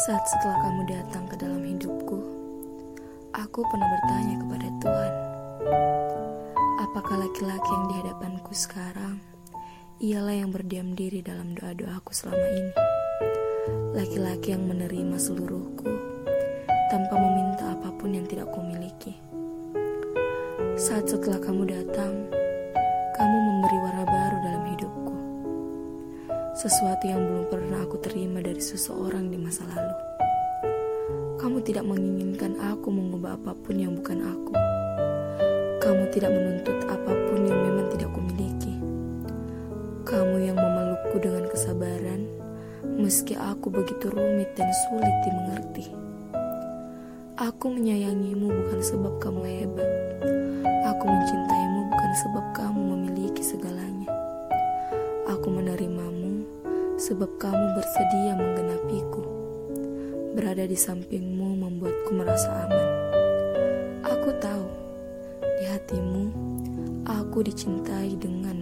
Saat setelah kamu datang ke dalam hidupku, aku pernah bertanya kepada Tuhan, apakah laki-laki yang di hadapanku sekarang ialah yang berdiam diri dalam doa-doaku selama ini? Laki-laki yang menerima seluruhku tanpa meminta apa pun yang tidak kumiliki. Saat setelah kamu datang, Sesuatu yang belum pernah aku terima dari seseorang di masa lalu. Kamu tidak menginginkan aku mengubah apa pun yang bukan aku. Kamu tidak menuntut apa pun yang memang tidak kumiliki. Kamu yang memelukku dengan kesabaran, meski aku begitu rumit dan sulit dimengerti. Aku menyayangimu bukan sebab kamu hebat. Aku mencintaimu sebab kamu bersedia menggenapiku. Berada di sampingmu membuatku merasa aman. Aku tahu di hatimu aku dicintai dengan